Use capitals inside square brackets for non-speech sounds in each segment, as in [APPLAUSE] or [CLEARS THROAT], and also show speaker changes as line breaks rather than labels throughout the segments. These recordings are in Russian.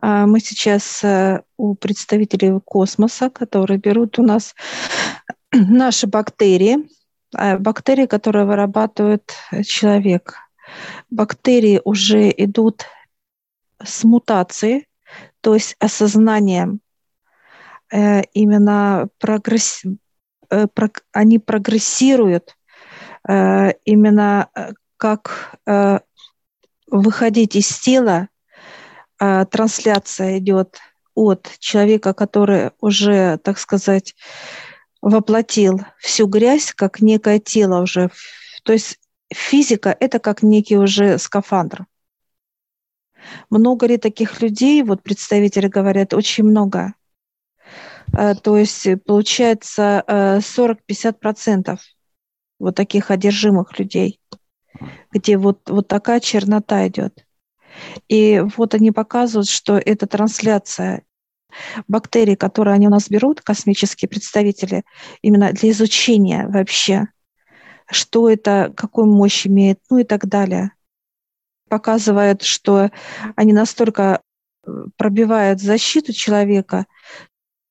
А мы сейчас э, у представителей космоса, которые берут у нас [CLEARS THROAT] наши бактерии, а бактерии, которые вырабатывает человек. Бактерии уже идут с мутацией, то есть осознанием э, именно прогресс, э, они прогрессируют именно как выходить из тела а, трансляция идет от человека, который уже, так сказать, воплотил всю грязь как некое тело уже. То есть физика – это как некий уже скафандр. Много ли таких людей, вот представители говорят, очень много. А, то есть получается 40-50% вот таких одержимых людей, где вот, вот такая чернота идет. И вот они показывают, что это трансляция бактерий, которые они у нас берут, космические представители, именно для изучения вообще, что это, какую мощь имеет, ну и так далее. Показывает, что они настолько э, пробивают защиту человека,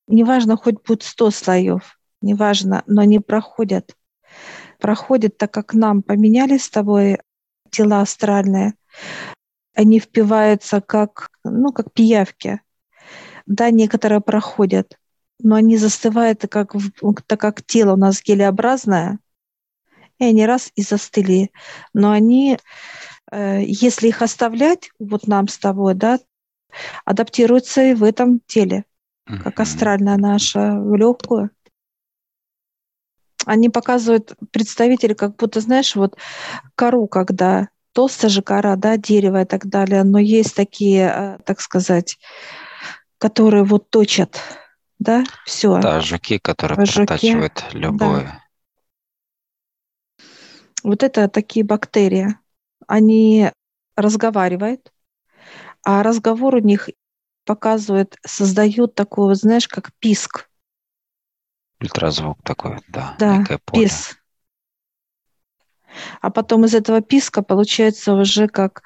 неважно, хоть будет 100 слоев, неважно, но они проходят. Проходят, так как нам поменялись с тобой тела астральные, они впиваются как, ну, как пиявки. Да, некоторые проходят, но они застывают, как, так как тело у нас гелеобразное, и они раз и застыли. Но они, э, если их оставлять, вот нам с тобой, да, адаптируются и в этом теле, как астральная наша, в легкую. Они показывают представители, как будто, знаешь, вот кору, когда толстая же кора, да, дерево и так далее, но есть такие, э, так сказать, которые вот точат, да, все.
Да, жуки, которые жуки, протачивают любое. Да.
Вот это такие бактерии. Они разговаривают, а разговор у них показывает, создают такой, знаешь, как писк.
Ультразвук такой, да.
Да, писк. А потом из этого писка получается уже как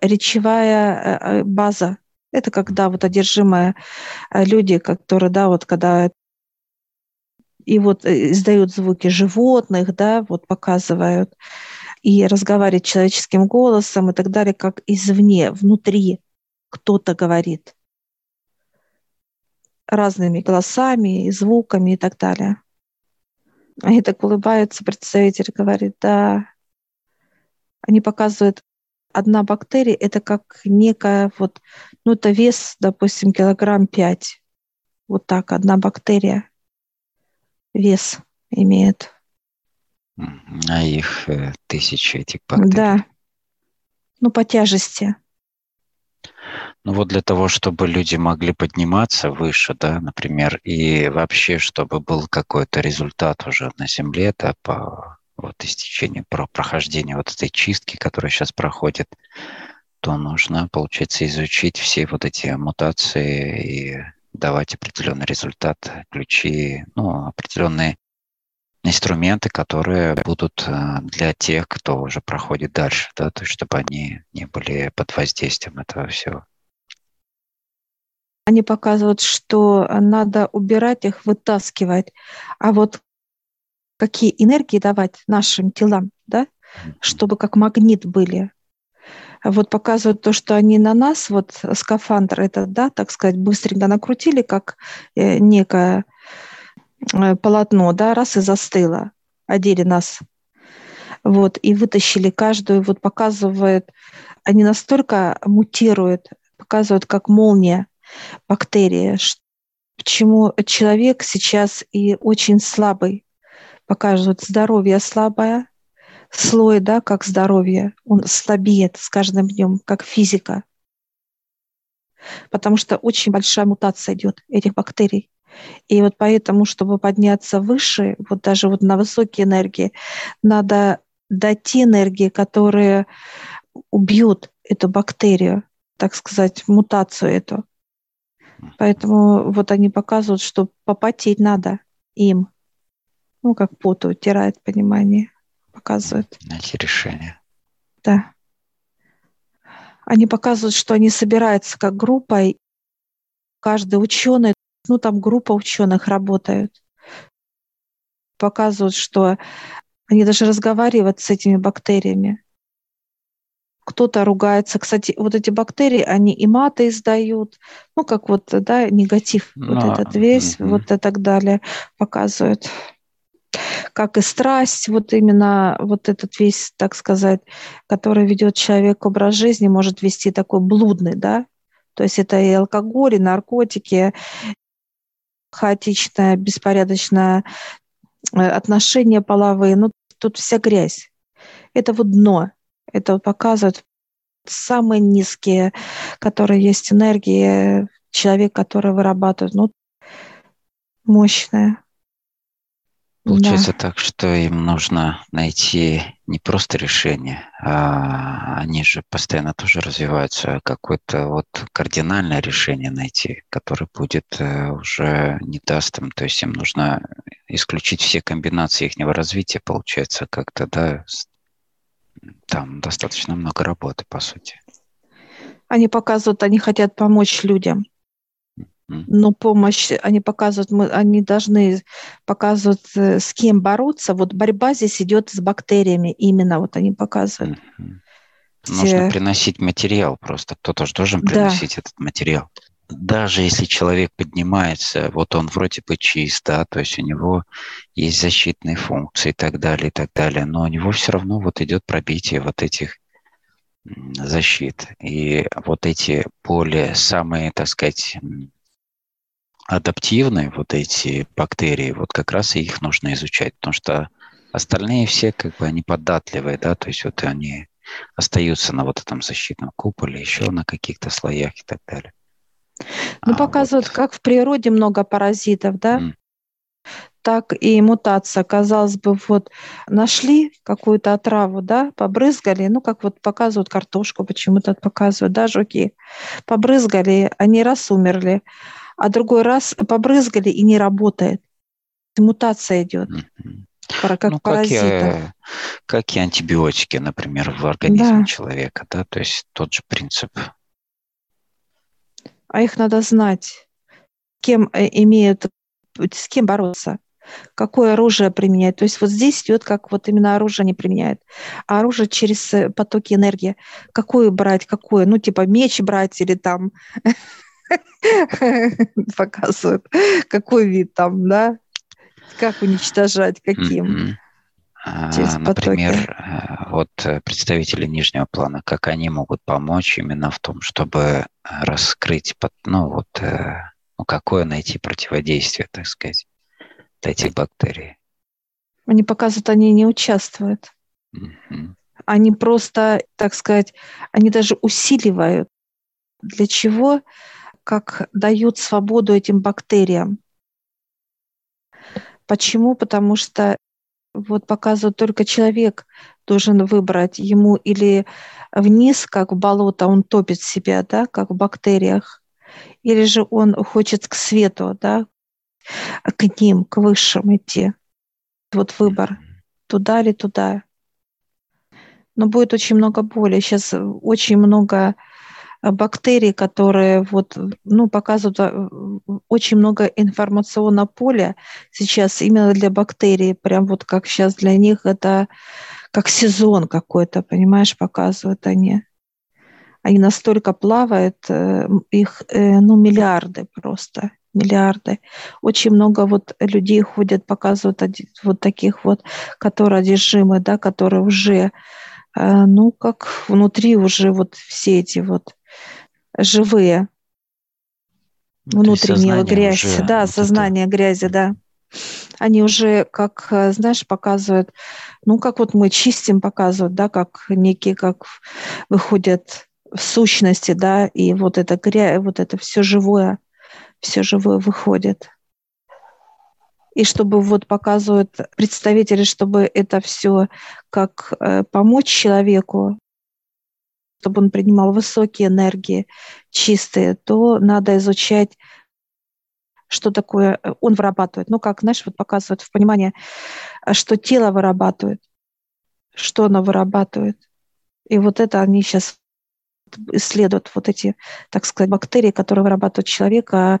речевая э, э, база. Это когда вот одержимые э, люди, которые, да, вот когда и вот издают звуки животных, да, вот показывают, и разговаривают человеческим голосом и так далее, как извне, внутри кто-то говорит разными голосами и звуками и так далее. Они так улыбаются, представитель говорит, да. Они показывают, одна бактерия – это как некая вот, ну это вес, допустим, килограмм пять. Вот так, одна бактерия вес имеет.
А их э, тысячи этих бактерий.
Да. Ну, по тяжести.
Ну вот для того, чтобы люди могли подниматься выше, да, например, и вообще, чтобы был какой-то результат уже на Земле, да, по вот истечению, про прохождение вот этой чистки, которая сейчас проходит, то нужно, получается, изучить все вот эти мутации и давать определенный результат, ключи, ну, определенные инструменты, которые будут э, для тех, кто уже проходит дальше, да, то есть чтобы они не были под воздействием этого всего.
Они показывают, что надо убирать их, вытаскивать. А вот какие энергии давать нашим телам, да, чтобы как магнит были. Вот показывают то, что они на нас, вот скафандр этот, да, так сказать, быстренько накрутили, как э, некое полотно, да, раз и застыло, одели нас. Вот, и вытащили каждую, вот показывают, они настолько мутируют, показывают, как молния, бактерии, почему человек сейчас и очень слабый, показывает здоровье слабое, слой, да, как здоровье, он слабеет с каждым днем, как физика. Потому что очень большая мутация идет этих бактерий. И вот поэтому, чтобы подняться выше, вот даже вот на высокие энергии, надо дать те энергии, которые убьют эту бактерию, так сказать, мутацию эту. Поэтому вот они показывают, что попотеть надо им. Ну, как поту утирает, понимание, показывают.
Найти решение.
Да. Они показывают, что они собираются как группа каждый ученый, ну там группа ученых работают, показывают, что они даже разговаривают с этими бактериями. Кто-то ругается. Кстати, вот эти бактерии, они и маты издают, ну, как вот, да, негатив, Но, вот этот весь, угу. вот и так далее показывают. Как и страсть, вот именно вот этот весь, так сказать, который ведет человек образ жизни, может вести такой блудный, да, то есть это и алкоголь, и наркотики, хаотичное, беспорядочное э, отношения половые. Ну, тут вся грязь. Это вот дно. Это показывает самые низкие, которые есть энергии, человек, который вырабатывает. Ну, мощная.
Получается да. так, что им нужно найти не просто решение, а они же постоянно тоже развиваются, а какое-то вот кардинальное решение найти, которое будет э, уже не даст им, то есть им нужно исключить все комбинации их развития, получается, как-то, да, там достаточно много работы, по сути.
Они показывают, они хотят помочь людям. Но помощь, они показывают, мы, они должны показывать, э, с кем бороться. Вот борьба здесь идет с бактериями, именно вот они показывают.
Все... Нужно приносить материал просто. Кто-то же должен приносить да. этот материал. Даже если человек поднимается, вот он вроде бы чист, да, то есть у него есть защитные функции и так далее, и так далее, но у него все равно вот идет пробитие вот этих защит. И вот эти более самые, так сказать, адаптивные вот эти бактерии, вот как раз и их нужно изучать, потому что остальные все как бы они податливые, да, то есть вот они остаются на вот этом защитном куполе, еще на каких-то слоях и так далее.
Ну, а показывают, вот... как в природе много паразитов, да? Mm. Так и мутация. Казалось бы, вот нашли какую-то отраву, да, побрызгали, ну, как вот показывают картошку, почему-то показывают, да, жуки. Побрызгали, они раз умерли а другой раз побрызгали и не работает. Мутация идет.
Как ну, Как и, как и антибиотики, например, в организме да. человека, да, то есть тот же принцип.
А их надо знать, кем э, имеют, с кем бороться, какое оружие применять. То есть вот здесь идет, как вот именно оружие не применяют, а оружие через э, потоки энергии. Какое брать, какое? Ну, типа меч брать или там [LAUGHS] [LAUGHS] показывают, какой вид там, да, как уничтожать, каким.
А, например, э, вот э, представители нижнего плана, как они могут помочь именно в том, чтобы раскрыть, ну вот, э, ну, какое найти противодействие, так сказать, для этих бактерий.
Они показывают, они не участвуют. Mm-hmm. Они просто, так сказать, они даже усиливают. Для чего? Как дают свободу этим бактериям. Почему? Потому что вот показывают только человек должен выбрать ему или вниз, как в болото, он топит себя, да, как в бактериях, или же он хочет к свету, да, к ним, к высшим идти. Вот выбор, туда или туда. Но будет очень много боли. Сейчас очень много бактерий, которые вот, ну, показывают э, очень много информационного поля сейчас именно для бактерий, прям вот как сейчас для них это как сезон какой-то, понимаешь, показывают они. Они настолько плавают, э, их, ну, миллиарды просто, миллиарды. Очень много вот людей ходят, показывают вот таких вот, которые одержимы, да, которые уже, ну, как внутри уже вот все эти вот живые. Внутренняя грязь, уже, да, вот сознание это... грязи, да. Они уже, как, знаешь, показывают, ну, как вот мы чистим, показывают, да, как некие, как выходят в сущности, да, и вот это грязь, вот это все живое, все живое выходит. И чтобы вот показывают представители, чтобы это все как э, помочь человеку, чтобы он принимал высокие энергии, чистые, то надо изучать, что такое э, он вырабатывает. Ну, как, знаешь, вот показывают в понимании, что тело вырабатывает, что оно вырабатывает. И вот это они сейчас исследуют вот эти, так сказать, бактерии, которые вырабатывает человек, а,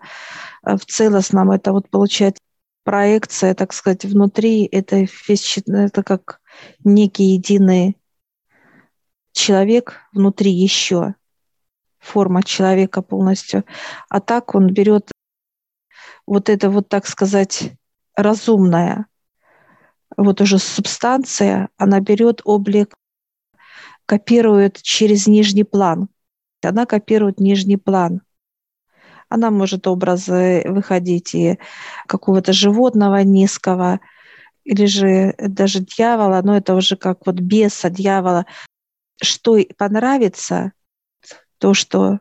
а в целостном это вот получается проекция, так сказать, внутри, это, весь, это как некий единый человек внутри еще, форма человека полностью. А так он берет вот это вот, так сказать, разумное, вот уже субстанция, она берет облик, копирует через нижний план. Она копирует нижний план. Она может образы выходить и какого-то животного низкого, или же даже дьявола, но это уже как вот беса, дьявола. Что понравится, то, что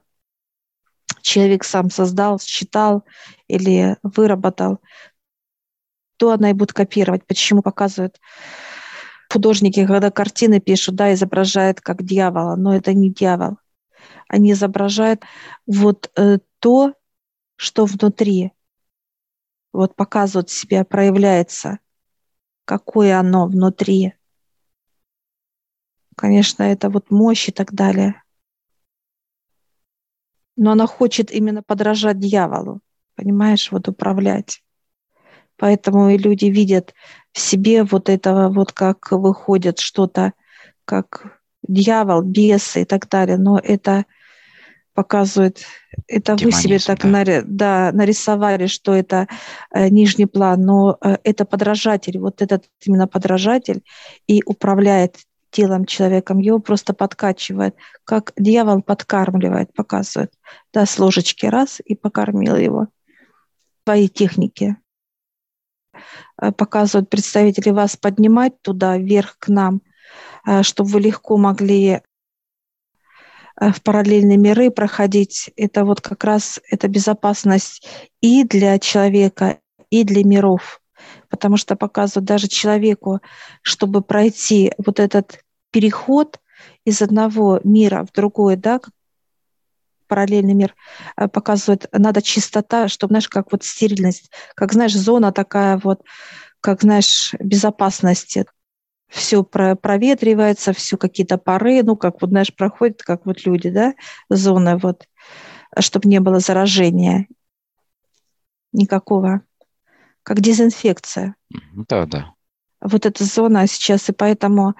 человек сам создал, считал или выработал, то она и будет копировать. Почему показывают художники, когда картины пишут, да, изображают как дьявола, но это не дьявол. Они изображают вот э, то, что внутри, вот показывают себя, проявляется, какое оно внутри. Конечно, это вот мощь и так далее. Но она хочет именно подражать дьяволу, понимаешь, вот управлять. Поэтому и люди видят в себе вот этого, вот как выходит что-то, как дьявол, бесы и так далее. Но это показывает, это Демонизм, вы себе так да. Нари, да, нарисовали, что это э, нижний план, но э, это подражатель, вот этот именно подражатель и управляет телом человеком, его просто подкачивает, как дьявол подкармливает, показывает. Да, с ложечки раз и покормил его. Свои техники. Э, показывают представители вас поднимать туда, вверх к нам, э, чтобы вы легко могли э, в параллельные миры проходить. Это вот как раз эта безопасность и для человека, и для миров. Потому что показывают даже человеку, чтобы пройти вот этот переход из одного мира в другой, да, параллельный мир э, показывает, надо чистота, чтобы, знаешь, как вот стерильность, как, знаешь, зона такая вот, как, знаешь, безопасности. Все про проветривается, все какие-то пары, ну, как вот, знаешь, проходит, как вот люди, да, зоны вот, чтобы не было заражения никакого, как дезинфекция.
Да, да
вот эта зона сейчас, и поэтому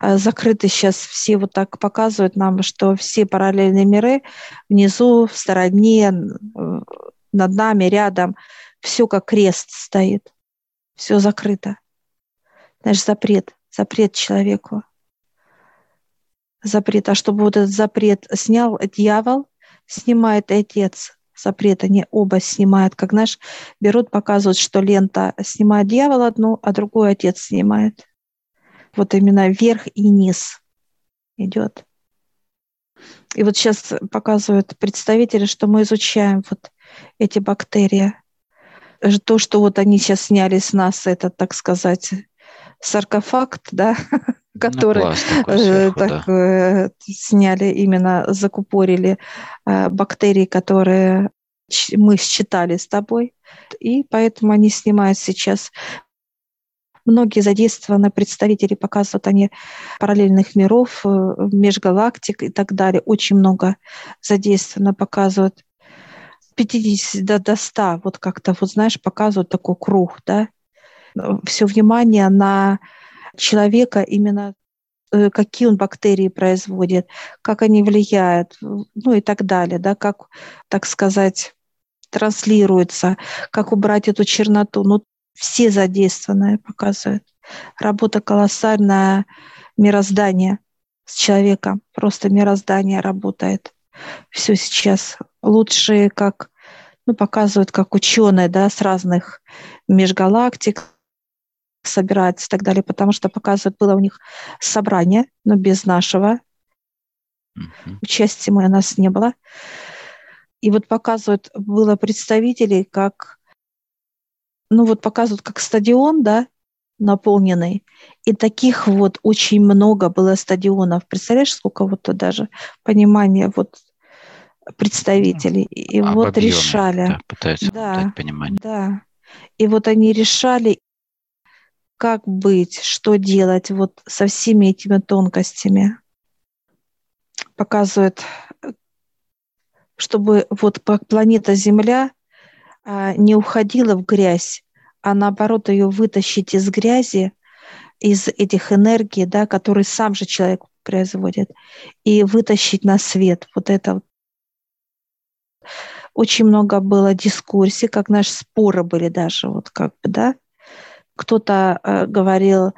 э, закрыты сейчас все вот так показывают нам, что все параллельные миры внизу, в стороне, э, над нами, рядом, все как крест стоит, все закрыто. Знаешь, запрет, запрет человеку. Запрет. А чтобы вот этот запрет снял дьявол, снимает отец запрет, они оба снимают, как, знаешь, берут, показывают, что лента снимает дьявол одну, а другую отец снимает. Вот именно вверх и низ идет. И вот сейчас показывают представители, что мы изучаем вот эти бактерии. То, что вот они сейчас сняли с нас, это, так сказать, саркофаг, да, [LAUGHS] который такой э, сверху, так, да. Э, сняли именно, закупорили э, бактерии, которые мы считали с тобой, и поэтому они снимают сейчас Многие задействованы представители, показывают они параллельных миров, межгалактик и так далее. Очень много задействовано, показывают 50 до, до 100, вот как-то, вот знаешь, показывают такой круг, да. Все внимание на человека именно э, какие он бактерии производит, как они влияют, ну и так далее, да, как, так сказать, транслируется, как убрать эту черноту. Ну, все задействованные показывают. Работа колоссальная, мироздание с человеком, просто мироздание работает. Все сейчас лучшие, как ну, показывают, как ученые да, с разных межгалактик, собираются и так далее, потому что показывают, было у них собрание, но без нашего mm-hmm. участия мы, у нас не было. И вот показывают, было представителей, как, ну вот показывают, как стадион, да, наполненный. И таких вот очень много было стадионов. Представляешь, сколько вот даже понимания вот представителей. И Об вот объеме, решали. Да,
пытаются да, понимание.
Да. И вот они решали, как быть, что делать вот со всеми этими тонкостями. Показывают чтобы вот планета Земля а, не уходила в грязь, а наоборот ее вытащить из грязи, из этих энергий, да, которые сам же человек производит, и вытащить на свет. Вот это очень много было дискуссий, как наши споры были даже, вот как бы, да. Кто-то э, говорил,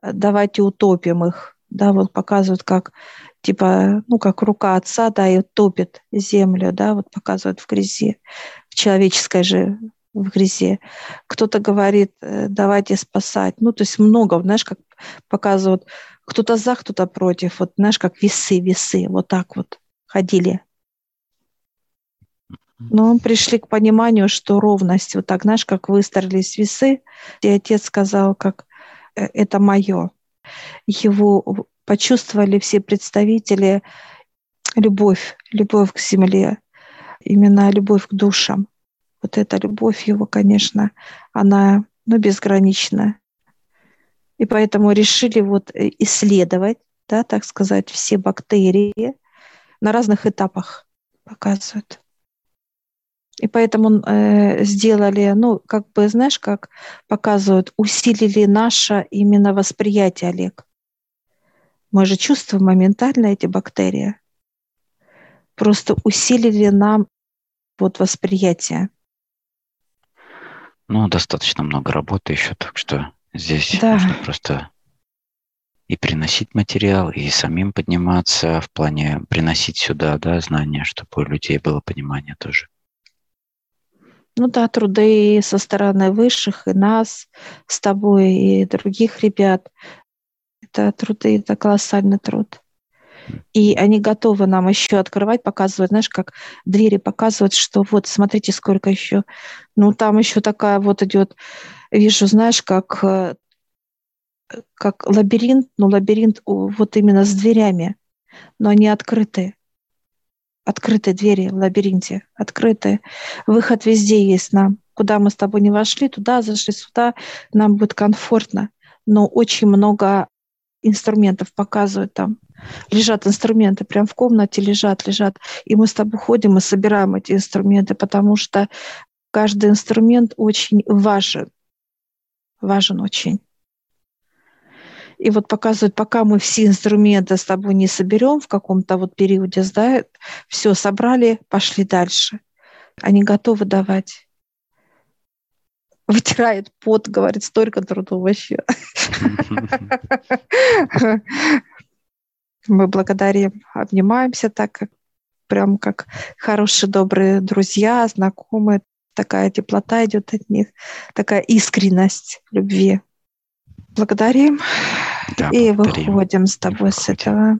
давайте утопим их, да, вот показывают, как типа, ну, как рука отца, да, и топит землю, да, вот показывают в грязи, в человеческой же в грязи. Кто-то говорит, э, давайте спасать. Ну, то есть много, знаешь, как показывают, кто-то за, кто-то против. Вот, знаешь, как весы, весы, вот так вот ходили. Но пришли к пониманию, что ровность, вот так, знаешь, как выстроились весы, и отец сказал, как э, это мое. Его почувствовали все представители любовь, любовь к земле, именно любовь к душам. Вот эта любовь его, конечно, она ну, безгранична. И поэтому решили вот э, исследовать, да, так сказать, все бактерии на разных этапах показывают. И поэтому э, сделали, ну, как бы, знаешь, как показывают, усилили наше именно восприятие, Олег. Мы же чувствуем моментально эти бактерии. Просто усилили нам вот восприятие.
Ну, достаточно много работы еще, так что здесь да. нужно просто и приносить материал, и самим подниматься в плане приносить сюда да, знания, чтобы у людей было понимание тоже.
Ну да, труды со стороны высших, и нас, с тобой, и других ребят. Это труды, это колоссальный труд. И они готовы нам еще открывать, показывать, знаешь, как двери показывают, что вот, смотрите, сколько еще. Ну, там еще такая вот идет, вижу, знаешь, как, э, как лабиринт, ну, лабиринт вот именно с дверями, но они открыты. Открытые двери в лабиринте, открытые. Выход везде есть нам. Куда мы с тобой не вошли, туда зашли, сюда, нам будет комфортно. Но очень много инструментов показывают там. Лежат инструменты, прям в комнате лежат, лежат. И мы с тобой ходим и собираем эти инструменты, потому что каждый инструмент очень важен. Важен очень. И вот показывают, пока мы все инструменты с тобой не соберем в каком-то вот периоде, да, все собрали, пошли дальше. Они готовы давать вытирает пот, говорит, столько труду вообще. [LAUGHS] Мы благодарим, обнимаемся так, как прям как хорошие, добрые друзья, знакомые. Такая теплота идет от них, такая искренность любви. Благодарим да, и благодарим. выходим с тобой с этого.